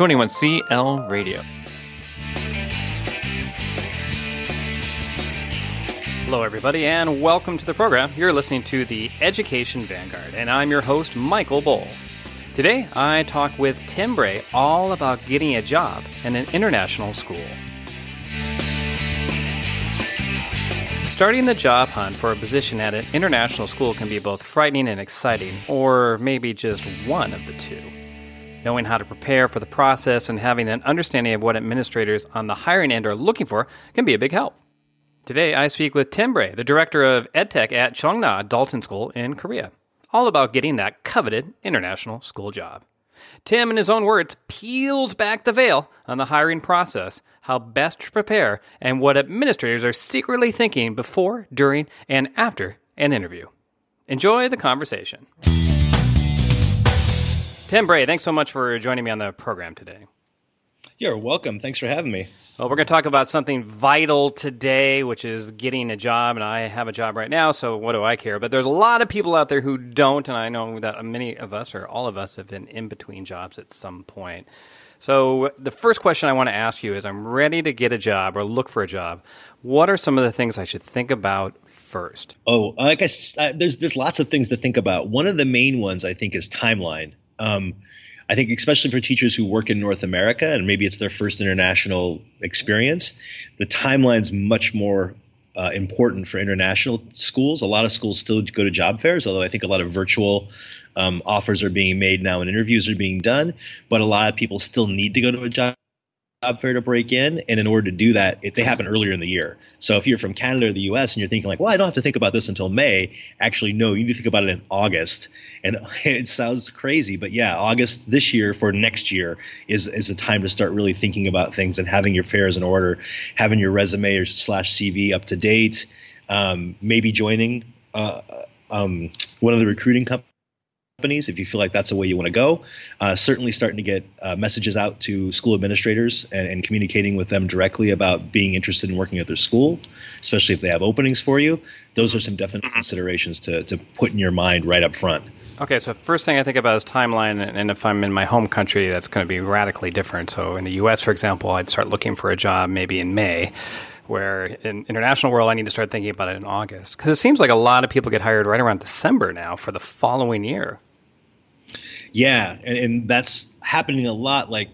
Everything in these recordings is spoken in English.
21CL Radio. Hello, everybody, and welcome to the program. You're listening to the Education Vanguard, and I'm your host, Michael Bohl. Today, I talk with Tim Bray all about getting a job in an international school. Starting the job hunt for a position at an international school can be both frightening and exciting, or maybe just one of the two. Knowing how to prepare for the process and having an understanding of what administrators on the hiring end are looking for can be a big help. Today, I speak with Tim Bray, the director of EdTech at Cheongna Dalton School in Korea, all about getting that coveted international school job. Tim, in his own words, peels back the veil on the hiring process, how best to prepare, and what administrators are secretly thinking before, during, and after an interview. Enjoy the conversation. Tim Bray, thanks so much for joining me on the program today. You're welcome. Thanks for having me. Well, we're going to talk about something vital today, which is getting a job. And I have a job right now, so what do I care? But there's a lot of people out there who don't, and I know that many of us, or all of us, have been in between jobs at some point. So the first question I want to ask you is I'm ready to get a job or look for a job. What are some of the things I should think about first? Oh, I guess uh, there's there's lots of things to think about. One of the main ones I think is timeline. Um, I think especially for teachers who work in North America and maybe it's their first international experience, the timeline's much more uh, important for international schools. A lot of schools still go to job fairs, although I think a lot of virtual um, offers are being made now and interviews are being done. But a lot of people still need to go to a job fair to break in, and in order to do that, it, they happen earlier in the year. So if you're from Canada or the U.S. and you're thinking like, well, I don't have to think about this until May. Actually, no, you need to think about it in August. And it sounds crazy, but yeah, August this year for next year is is a time to start really thinking about things and having your fairs in order, having your resume or slash CV up to date, um, maybe joining. Uh, um, one of the recruiting companies companies if you feel like that's the way you want to go. Uh, certainly starting to get uh, messages out to school administrators and, and, communicating with them directly about being interested in working at their school, especially if they have openings for you. Those are some definite mm-hmm. considerations to, to put in your mind right up front. Okay, so first thing I think about is timeline, and if I'm in my home country, that's going to be radically different. So in the U.S., for example, I'd start looking for a job maybe in May where in international world I need to start thinking about it in August because it seems like a lot of people get hired right around December now for the following year. Yeah, and, and that's happening a lot. Like,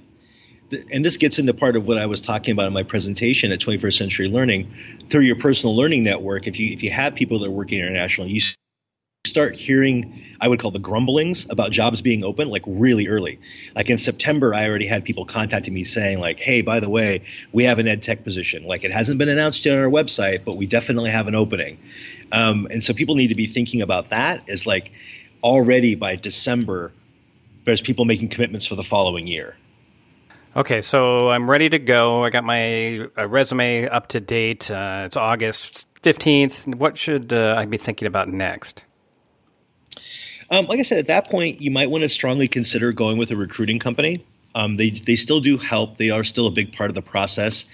and this gets into part of what I was talking about in my presentation at 21st Century Learning. Through your personal learning network, if you if you have people that are working internationally, you start hearing I would call the grumblings about jobs being open like really early. Like in September, I already had people contacting me saying like, "Hey, by the way, we have an ed tech position. Like it hasn't been announced yet on our website, but we definitely have an opening." Um, and so people need to be thinking about that. Is like already by December there's people making commitments for the following year. Okay, so I'm ready to go. I got my uh, resume up to date. Uh, it's August 15th. What should uh, I be thinking about next? Um, like I said, at that point, you might want to strongly consider going with a recruiting company. Um, they, they still do help, they are still a big part of the process.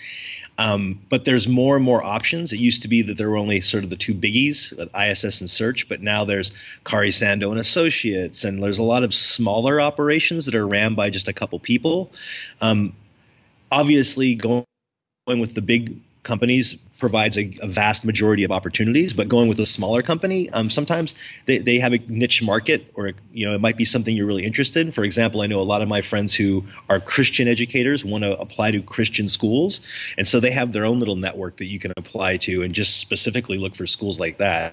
Um, but there's more and more options. It used to be that there were only sort of the two biggies, ISS and Search, but now there's Carney Sandoe and Associates, and there's a lot of smaller operations that are ran by just a couple people. Um, obviously, going with the big companies provides a, a, vast majority of opportunities but going with a smaller company um, sometimes they, they have a niche market or you know it might be something you're really interested in. For example i know a lot of my friends who are christian educators want to apply to christian schools and so they have their own little network that you can apply to and just specifically look for schools like that.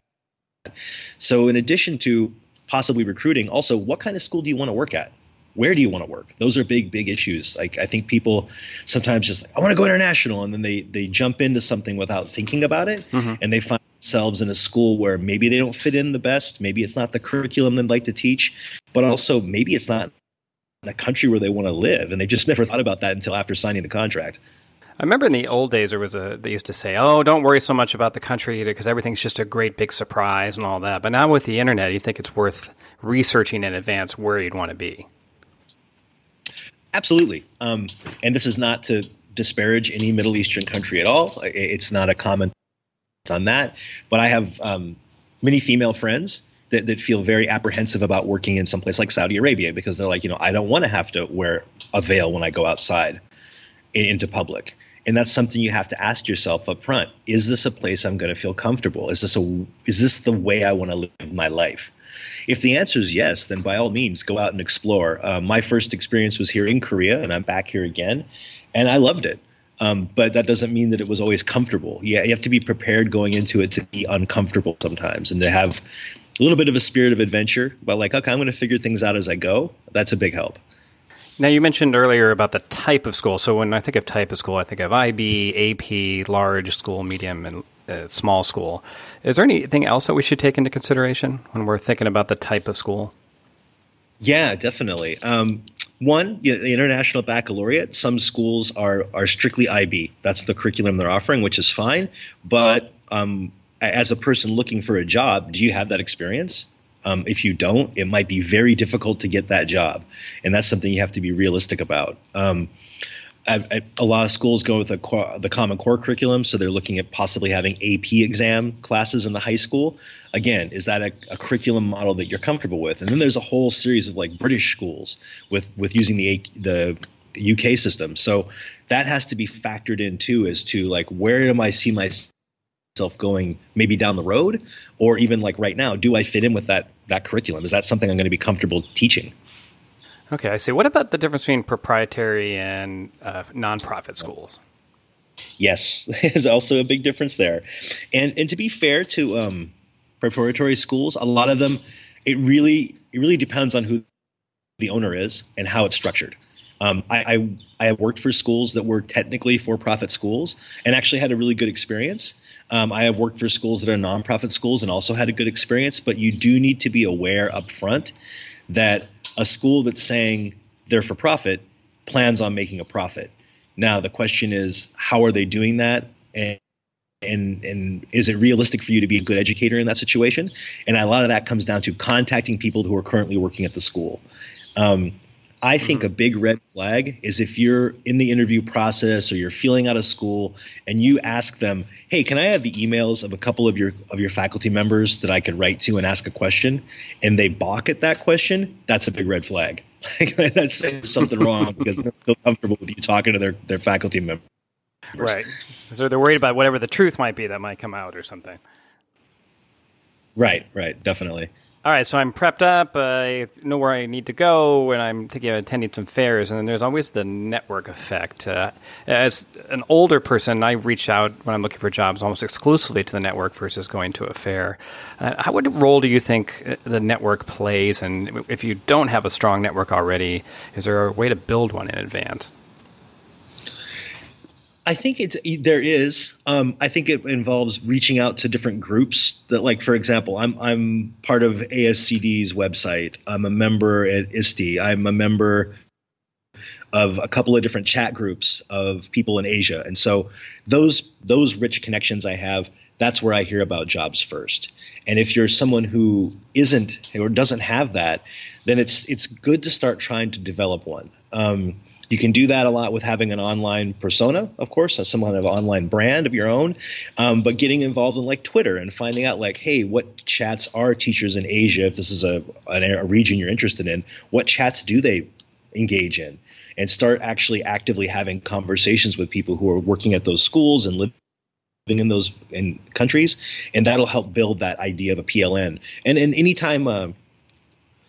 So in addition to possibly recruiting also what kind of school do you want to work at where do you want to work? Those are big, big issues. Like I think people sometimes just I want to go international, and then they they jump into something without thinking about it, mm-hmm. and they find themselves in a school where maybe they don't fit in the best, maybe it's not the curriculum they'd like to teach, but also maybe it's not a country where they want to live, and they just never thought about that until after signing the contract. I remember in the old days there was a they used to say, "Oh, don't worry so much about the country because everything's just a great big surprise and all that." But now with the internet, you think it's worth researching in advance where you'd want to be. Absolutely. Um, and this is not to disparage any Middle Eastern country at all. It's not a comment on that. But I have um, many female friends that, that feel very apprehensive about working in some place like Saudi Arabia because they're like, you know, I don't want to have to wear a veil when I go outside into public. And that's something you have to ask yourself up front. Is this a place I'm going to feel comfortable? Is this a is this the way I want to live my life? If the answer is yes, then by all means go out and explore. Uh, my first experience was here in Korea, and I'm back here again, and I loved it. Um, but that doesn't mean that it was always comfortable. Yeah, you have to be prepared going into it to be uncomfortable sometimes, and to have a little bit of a spirit of adventure. But like, okay, I'm going to figure things out as I go. That's a big help. Now, you mentioned earlier about the type of school. So, when I think of type of school, I think of IB, AP, large school, medium, and uh, small school. Is there anything else that we should take into consideration when we're thinking about the type of school? Yeah, definitely. Um, one, you know, the International Baccalaureate, some schools are, are strictly IB. That's the curriculum they're offering, which is fine. But um, as a person looking for a job, do you have that experience? Um, if you don't, it might be very difficult to get that job, and that's something you have to be realistic about. Um, lot of schools go with the, the Common Core curriculum, so they're looking at possibly having AP exam classes in the high school. Again, is that a, a, curriculum model that you're comfortable with? And then there's a whole series of like British schools with with using the the UK system. So that has to be factored in too, as to like where am I see myself going maybe down the road or even like right now do i fit in with that that curriculum? Is that something i'm going to be comfortable teaching? Okay i see. What about the difference between proprietary and uh, nonprofit schools? Yes there's also a big difference there. And and to be fair to um, preparatory schools a lot of them it really it really depends on who the owner is and how it's structured. Um, I, I, I have worked for schools that were technically for-profit schools and actually had a really good experience. Um, I have worked for schools that are nonprofit schools and also had a good experience. But you do need to be aware up front that a school that's saying they're for profit plans on making a profit. Now the question is, how are they doing that? And and and is it realistic for you to be a good educator in that situation? And a lot of that comes down to contacting people who are currently working at the school. Um, I think mm-hmm. a big red flag is if you're in the interview process or you're feeling out of school and you ask them, "Hey, can I have the emails of a couple of your of your faculty members that I could write to and ask a question?" and they balk at that question, that's a big red flag. that's something wrong because they're feel comfortable with you talking to their their faculty members. Right. So they're worried about whatever the truth might be that might come out or something. Right, right, definitely. All right, so I'm prepped up. I know where I need to go, and I'm thinking of attending some fairs. And then there's always the network effect. Uh, as an older person, I reach out when I'm looking for jobs almost exclusively to the network versus going to a fair. Uh, how, what role do you think uh, the network plays? And if you don't have a strong network already, is there a way to build one in advance? I think it's there is. Um, I think it involves reaching out to different groups. That, like, for example, I'm I'm part of ASCD's website. I'm a member at ISTE. I'm a member of a couple of different chat groups of people in Asia, and so those those rich connections I have. That's where I hear about jobs first. And if you're someone who isn't or doesn't have that, then it's it's good to start trying to develop one. Um, you can do that a lot with having an online persona, of course, as kind of online brand of your own, um, but getting involved in like Twitter and finding out like, hey, what chats are teachers in Asia, if this is a, a region you're interested in, what chats do they engage in? And start actually actively having conversations with people who are working at those schools and living in those in countries, and that'll help build that idea of a PLN. And and anytime, uh,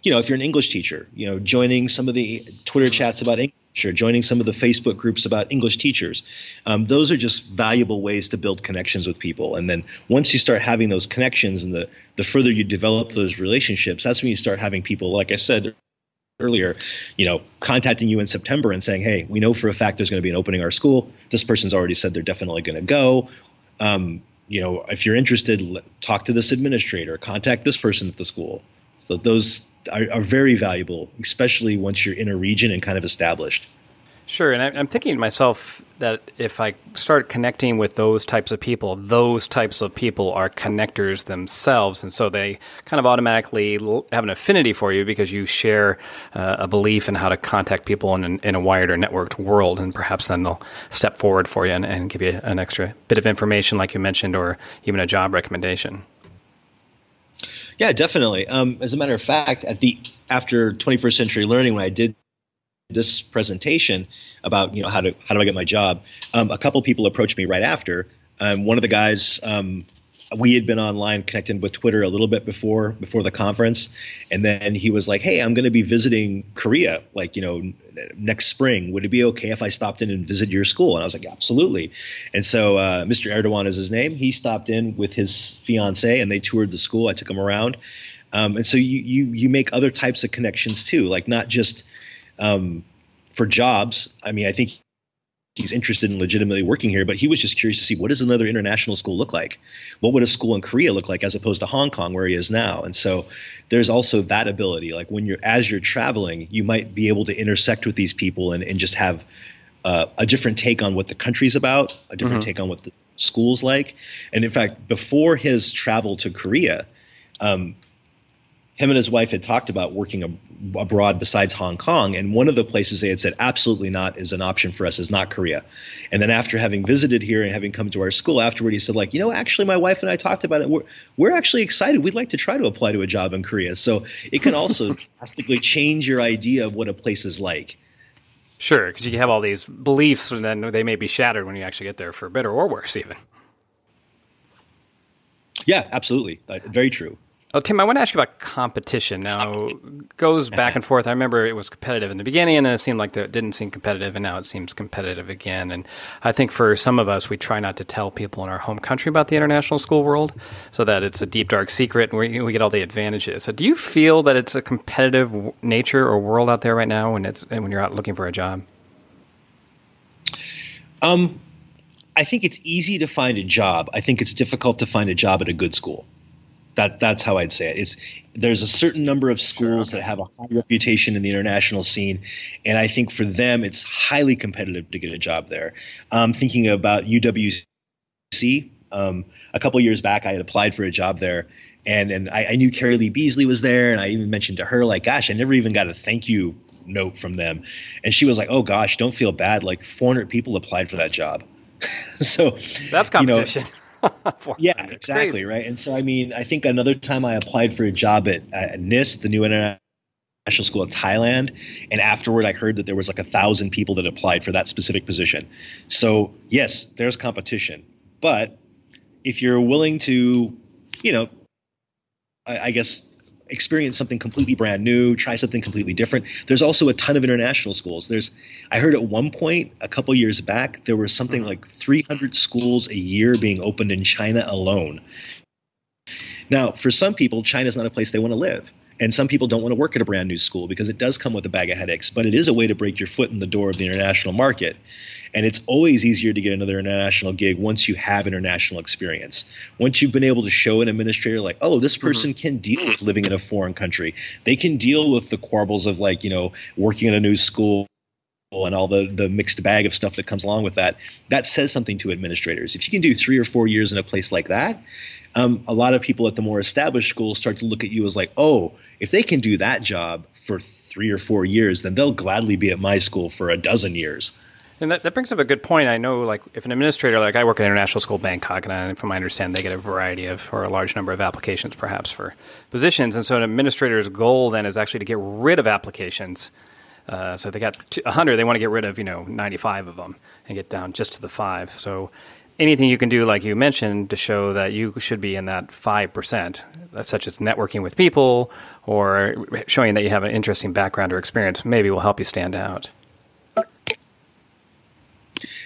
you know, if you're an English teacher, you know, joining some of the Twitter chats about English Sure, joining some of the Facebook groups about English teachers. Um, those are just valuable ways to build connections with people. And then once you start having those connections and the, the further you develop those relationships, that's when you start having people, like I said earlier, you know, contacting you in September and saying, hey, we know for a fact there's going to be an opening our school. This person's already said they're definitely going to go. Um, you know, if you're interested, talk to this administrator, contact this person at the school. So those are, are very valuable, especially once you're in a region and kind of established. Sure, and I, am thinking to myself that if I start connecting with those types of people, those types of people are connectors themselves, and so they kind of automatically have an affinity for you because you share uh, a belief in how to contact people in, in, a or networked world, and perhaps then they'll step forward for you and, and give you an extra bit of information, like you mentioned, or even a job recommendation. Yeah, definitely. Um, as a matter of fact, at the after 21st Century Learning, when I did this presentation about you know how to how do I get my job, um, a couple people approached me right after. Um, one of the guys um, we had been online connecting with Twitter a little bit before before the conference, and then he was like, "Hey, I'm going to be visiting Korea, like you know, next spring. Would it be okay if I stopped in and visit your school?" And I was like, "Absolutely." And so uh, Mr. Erdogan is his name. He stopped in with his fiance, and they toured the school. I took him around, um, and so you you you make other types of connections too, like not just um, for jobs. I mean, I think he's interested in legitimately working here, but he was just curious to see what does another international school look like? What would a school in Korea look like as opposed to Hong Kong where he is now? And so there's also that ability. Like when you're as you're traveling, you might be able to intersect with these people and, and just have uh, a different take on what the country's about, a different mm-hmm. take on what the school's like. And in fact, before his travel to Korea, um, him and his wife had talked about working ab- abroad besides Hong Kong, and one of the places they had said absolutely not is an option for us is not Korea. And then after having visited here and having come to our school afterward, he said like, you know, actually my wife and I talked about it. We're we're actually excited. We'd like to try to apply to a job in Korea. So it can also drastically change your idea of what a place is like. Sure, because you have all these beliefs, and then they may be shattered when you actually get there, for better or worse, even. Yeah, absolutely. Uh, very true. Oh, Tim, I want to ask you about competition. Now, goes back and forth. I remember it was competitive in the beginning, and then it seemed like it didn't seem competitive, and now it seems competitive again. And I think for some of us, we try not to tell people in our home country about the international school world, so that it's a deep, dark secret, and we, we get all the advantages. So, do you feel that it's a competitive nature or world out there right now when it's when you're out looking for a job? Um, I think it's easy to find a job. I think it's difficult to find a job at a good school. That that's how I'd say it. It's there's a certain number of schools sure, that have a high reputation in the international scene, and I think for them it's highly competitive to get a job there. Um, thinking about UWC, um, a couple years back, I had applied for a job there, and and I, I knew Keri-Lee Beasley was there, and I even mentioned to her like, "Gosh, I never even got a thank you note from them," and she was like, "Oh gosh, don't feel bad. Like 400 people applied for that job." so that's competition. You know, yeah, exactly, Crazy. right. And so, I mean, I think another time I applied for a job at, at NIST, the new international school of Thailand, and afterward I heard that there was like a thousand people that applied for that specific position. So yes, there's competition, but if you're willing to, you know, I, I guess experience something completely brand new, try something completely different. There's also a ton of international schools. There's I heard at one point a couple years back there was something mm-hmm. like 300 schools a year being opened in China alone. Now, for some people, China's not a place they want to live. And some people don't want to work at a brand new school because it does come with a bag of headaches, but it is a way to break your foot in the door of the international market. And it's always easier to get another international gig once you have international experience. Once you've been able to show an administrator, like, oh, this mm-hmm. person mm-hmm. can deal with living in a foreign country, they can deal with the quarrels of, like, you know, working in a new school and all the the mixed bag of stuff that comes along with that that says something to administrators if you can do three or four years in a place like that um, a lot of people at the more established schools start to look at you as like oh if they can do that job for three or four years then they'll gladly be at my school for a dozen years and that, that brings up a good point. I know, like, if an administrator, like I work at International School Bangkok, and I, from my understanding, they get a variety of, or a large number of applications, perhaps, for positions. And so, an administrator's goal then is actually to get rid of applications uh, so they got 100. They want to get rid of you know 95 of them and get down just to the five. So anything you can do, like you mentioned, to show that you should be in that five percent, such as networking with people or showing that you have an interesting background or experience, maybe will help you stand out.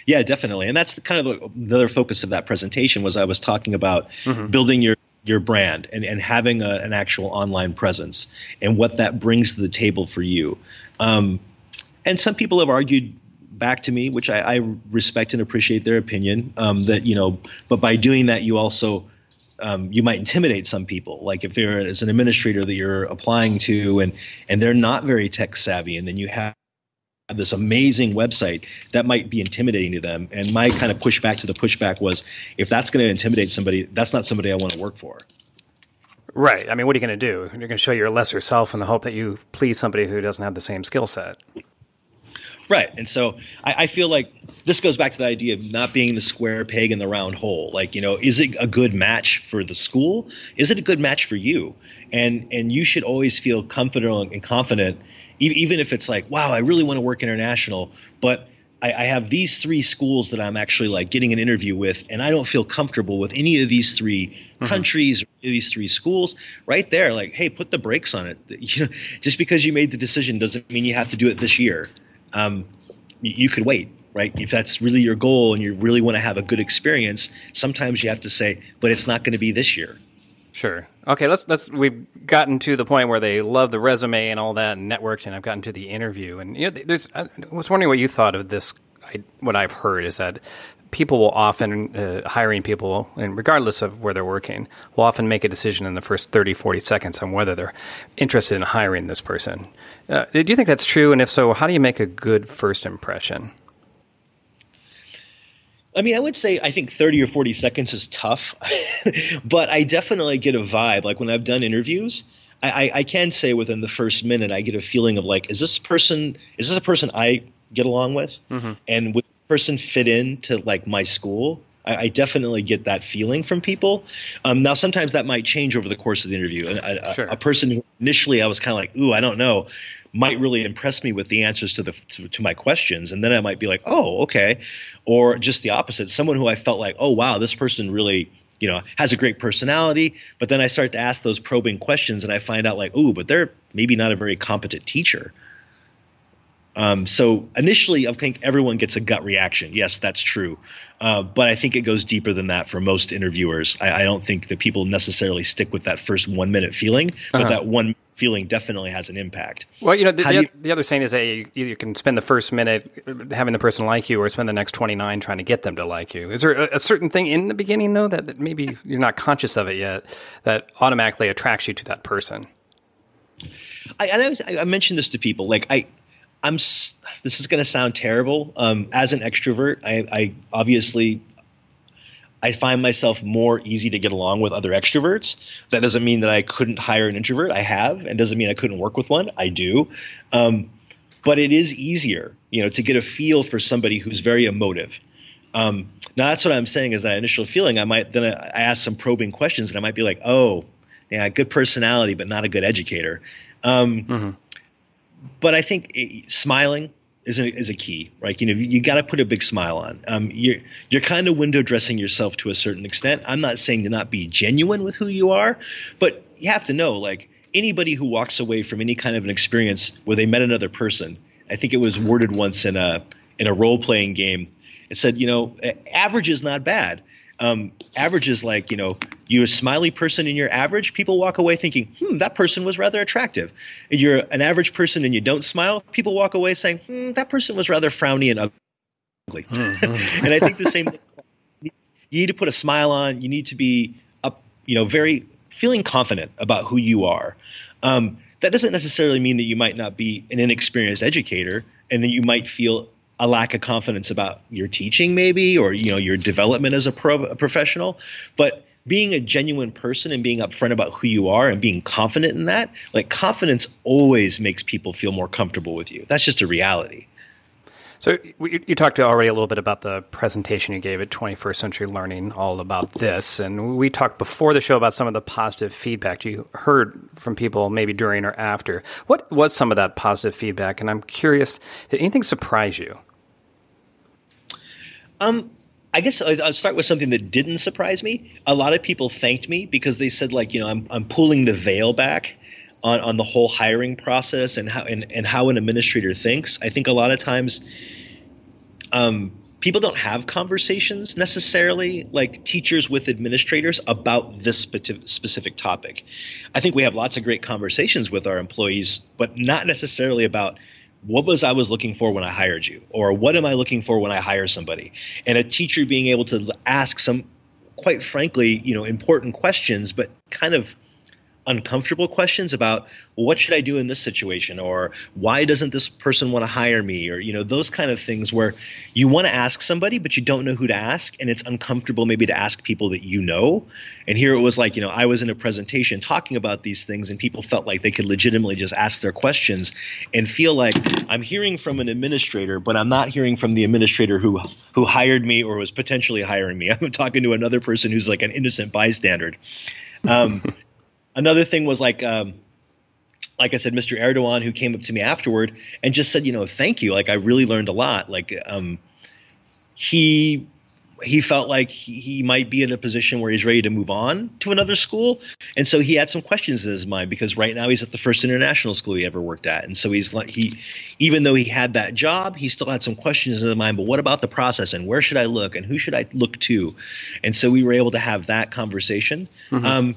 Yeah, definitely, and that's kind of the other focus of that presentation was I was talking about mm-hmm. building your your brand and, and having a, an actual online presence and what that brings to the table for you. Um, and some people have argued back to me, which I, I respect and appreciate their opinion, um, that, you know, but by doing that, you also um, you might intimidate some people. Like if there is an administrator that you're applying to and and they're not very tech savvy, and then you have this amazing website that might be intimidating to them. And my kind of pushback to the pushback was, if that's going to intimidate somebody, that's not somebody I want to work for. Right. I mean, what are you going to do? You're going to show your lesser self in the hope that you please somebody who doesn't have the same skill set. Right. And so I, I, feel like this goes back to the idea of not being the square peg in the round hole. Like, you know, is it a good match for the school? Is it a good match for you? And and you should always feel comfortable and confident, even if it's like, wow, I really want to work international, but I, I have these three schools that I'm actually like getting an interview with, and I don't feel comfortable with any of these 3 mm-hmm. countries or these three schools. Right there, like, hey, put the brakes on it. You know, just because you made the decision doesn't mean you have to do it this year um, you, could wait right? If that's really your goal and you really want to have a good experience, sometimes you have to say, but it's not going to be this year. Sure. Okay. Let's let's. We've gotten to the point where they love the resume and all that, and networks, and I've gotten to the interview. And you know, there's. I was wondering what you thought of this. I, what I've heard is that people will often uh, hiring people and regardless of where they're working will often make a decision in the first 30 40 seconds on whether they're interested in hiring this person. Uh, do you think that's true? And if so how do you make a good first impression? I mean, I would say I think 30 or 40 seconds is tough, but I definitely get a vibe. Like when I've done interviews, I, I, I, can say within the first minute, I get a feeling of like, is this person, is this a person I get along with? Mm-hmm. And would this person fit into like my school? I, I definitely get that feeling from people. Um, now, sometimes that might change over the course of the interview. A, a, sure. a person who initially I was kind of like, ooh, I don't know, might really impress me with the answers to the to, to, my questions, and then I might be like, oh, okay, or just the opposite, someone who I felt like, oh, wow, this person really you know has a great personality but then i start to ask those probing questions and i find out like ooh but they're maybe not a very competent teacher um, so initially, I think everyone gets a gut reaction. Yes, that's true. Uh, but I think it goes deeper than that for most interviewers. I, I, don't think that people necessarily stick with that first one minute feeling, but uh-huh. that one feeling definitely has an impact. Well, you know, the, the, the, other saying is that you, you, can spend the first minute having the person like you, or spend the next 29 trying to get them to like you. Is there a, a certain thing in the beginning, though, that, that maybe you're not conscious of it yet, that automatically attracts you to that person? I, I, I mentioned this to people. Like, I, I'm. This is going to sound terrible. Um, as an extrovert, I, I obviously I find myself more easy to get along with other extroverts. That doesn't mean that I couldn't hire an introvert. I have, and doesn't mean I couldn't work with one. I do. Um, but it is easier, you know, to get a feel for somebody who's very emotive. Um, now that's what I'm saying is that initial feeling. I might then I ask some probing questions, and I might be like, "Oh, yeah, good personality, but not a good educator." Um, mm-hmm but I think it, smiling is a, is a key, right? You know, you, you got to put a big smile on. Um, you're you're kind of window dressing yourself to a certain extent. I'm not saying to not be genuine with who you are, but you have to know, like anybody who walks away from any kind of an experience where they met another person. I think it was worded once in a in a role playing game. It said, you know, average is not bad um, average is like you know you're a smiley person and you're average people walk away thinking hmm that person was rather attractive. If you're an average person and you don't smile people walk away saying hmm that person was rather frowny and ugly. Mm-hmm. and i think the same thing. You need to put a smile on. You need to be up you know very feeling confident about who you are. Um, that doesn't necessarily mean that you might not be an inexperienced educator and then you might feel a lack of confidence about your teaching maybe or you know your development as a, pro, a professional. But being a genuine person and being upfront about who you are and being confident in that like confidence always makes people feel more comfortable with you. That's just a reality so you talked already a little bit about the presentation you gave at 21st Century Learning, all about this, and we talked before the show about some of the positive feedback you heard from people, maybe during or after. What was some of that positive feedback? And I'm curious, did anything surprise you? Um, I guess I'll start with something that didn't surprise me. A lot of people thanked me because they said, like, you know, I'm I'm pulling the veil back on, on the whole hiring process and how and, and how an administrator thinks. I think a lot of times um, people don't have conversations necessarily like teachers with administrators about this specific topic. I think we have lots of great conversations with our employees, but not necessarily about what was I was looking for when I hired you, or what am I looking for when I hire somebody? And a teacher being able to ask some, quite frankly, you know, important questions, but kind of uncomfortable questions about well, what should I do in this situation? Or why doesn't this person want to hire me? Or you know those kind of things where you want to ask somebody but you don't know who to ask and it's uncomfortable maybe to ask people that you know. And here it was like you know I was in a presentation talking about these things and people felt like they could legitimately just ask their questions and feel like I'm hearing from an administrator but I'm not hearing from the administrator who who hired me or was potentially hiring me. I'm talking to another person who's like an innocent bystander. Um, another thing was like um, like I said, Mr. Erdogan, who came up to me afterward and just said, you know, thank you. Like I really learned a lot. Like um, he he felt like he, he might be in a position where he's ready to move on to another school, and so he had some questions in his mind because right now he's at the first international school he ever worked at, and so he's like he, even though he had that job, he still had some questions in his mind. But what about the process and where should I look and who should I look to, and so we were able to have that conversation. Mm-hmm. Um,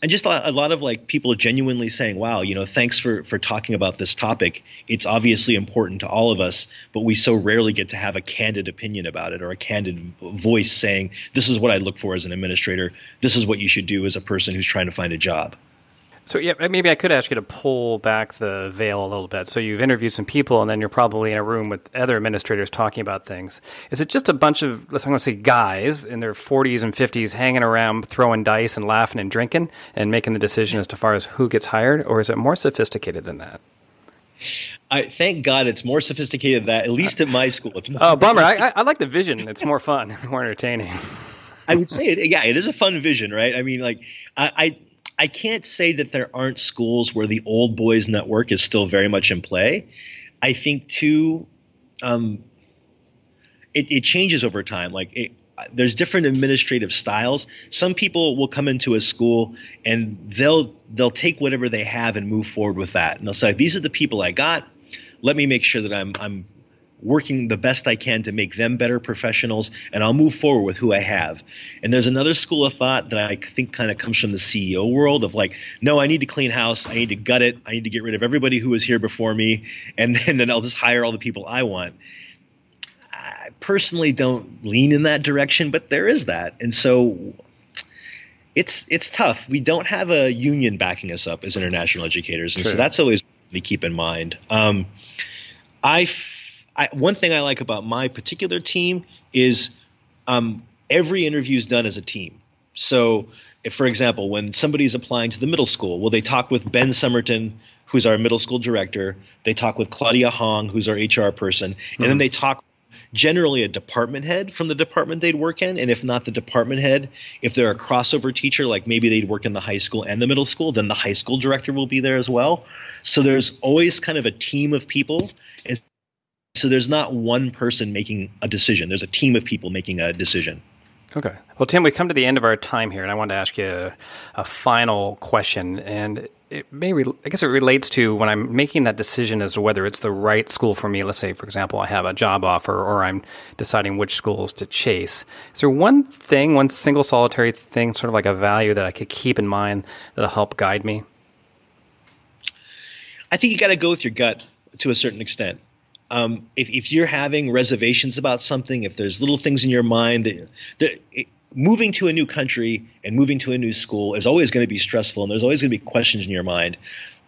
and just a, lot of like people genuinely saying, "Wow, you know, thanks for for talking about this topic. It's obviously important to all of us, but we so rarely get to have a candid opinion about it or a candid voice saying, "This is what I look for as an administrator. This is what you should do as a person who's trying to find a job." So yeah, maybe I could ask you to pull back the veil a little bit. So you've interviewed some people, and then you're probably in a room with other administrators talking about things. Is it just a bunch of let's I'm going to say guys in their 40s and 50s hanging around, throwing dice and laughing and drinking, and making the decision as to far as who gets hired, or is it more sophisticated than that? I thank God it's more sophisticated than that. At least at my school, it's more. Oh, bummer! I, I like the vision. It's more fun, more entertaining. I would say it. Yeah, it is a fun vision, right? I mean, like I, I I can't say that there aren't schools where the old boys network is still very much in play. I think too, um, it, it, changes over time. Like it, there's different administrative styles. Some people will come into a school and they'll they'll take whatever they have and move forward with that, and they'll say, "These are the people I got. Let me make sure that I'm I'm working the best I can to make them better professionals, and I'll move forward with who I have. And there's another school of thought that I think kind of comes from the CEO world of like, no, I need to clean house, I need to gut it, I need to get rid of everybody who was here before me, and, and then I'll just hire all the people I want. I personally don't lean in that direction, but there is that, and so it's it's tough. We don't have a union backing us up as international educators, and so that's always to keep in mind. Um, I I, one thing I like about my particular team is um, every interview is done as a team. So, if, for example, when somebody's applying to the middle school, well, they talk with Ben Summerton, who's our middle school director. They talk with Claudia Hong, who's our HR person, mm-hmm. and then mm-hmm. they talk generally a department head from the department they'd work in and if not the department head if they're a crossover teacher like maybe they'd work in the high school and the middle school then the high school director will be there as well so there's always kind of a team of people and so there's not one person making a decision. There's a team of people making a decision. Okay. Well, Tim, we've come to the end of our time here, and I wanted to ask you a, a final question. And it may, re- I guess, it relates to when I'm making that decision as to whether it's the right school for me. Let's say, for example, I have a job offer, or I'm deciding which schools to chase. Is there one thing, one single solitary thing, sort of like a value that I could keep in mind that'll help guide me? I think you got to go with your gut to a certain extent um, if, if you're having reservations about something, if there's little things in your mind that, that it, moving to a new country and moving to a new school is always going to be stressful, and there's always going to be questions in your mind.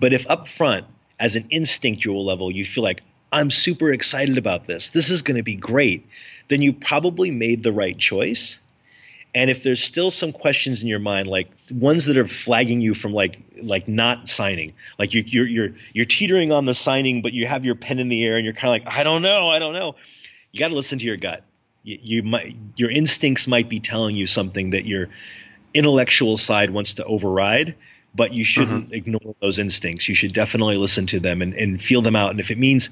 But if up front, as an instinctual level, you feel like I'm super excited about this, this is going to be great, then you probably made the right choice and if there's still some questions in your mind like ones that are flagging you from like like not signing like you, you're you're you're teetering on the signing but you have your pen in the air and you're kind of like i don't know i don't know. You got to listen to your gut. You, you, might your instincts might be telling you something that your intellectual side wants to override but you shouldn't mm-hmm. ignore those instincts. You should definitely listen to them and, and feel them out. And if it means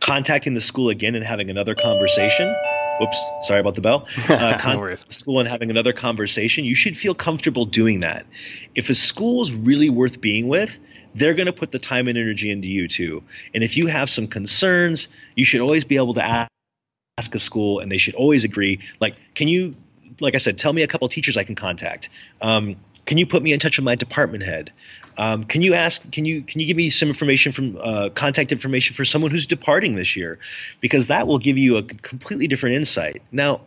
contacting the school again and having another conversation Whoops, sorry about the bell. Uh, no school and having another conversation. You should feel comfortable doing that. If a school is really worth being with, they're going to put the time and energy into you too. And if you have some concerns, you should always be able to ask, ask a school, and they should always agree. Like, can you, like I said, tell me a couple teachers I can contact. Um, can you put me in touch with my department head? Um, can you ask? Can you can you give me some information from uh, contact information for someone who's departing this year, because that will give you a completely different insight. Now,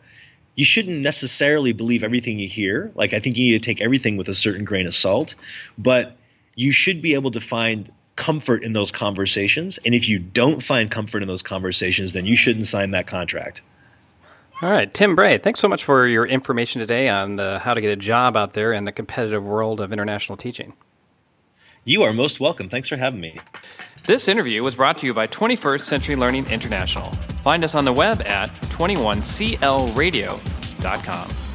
you shouldn't necessarily believe everything you hear. Like I think you need to take everything with a certain grain of salt, but you should be able to find comfort in those conversations. And if you don't find comfort in those conversations, then you shouldn't sign that contract. All right, Tim Bray, thanks so much for your information today on the, how to get a job out there in the competitive world of international teaching. You are most welcome. Thanks for having me. This interview was brought to you by 21st Century Learning International. Find us on the web at 21clradio.com.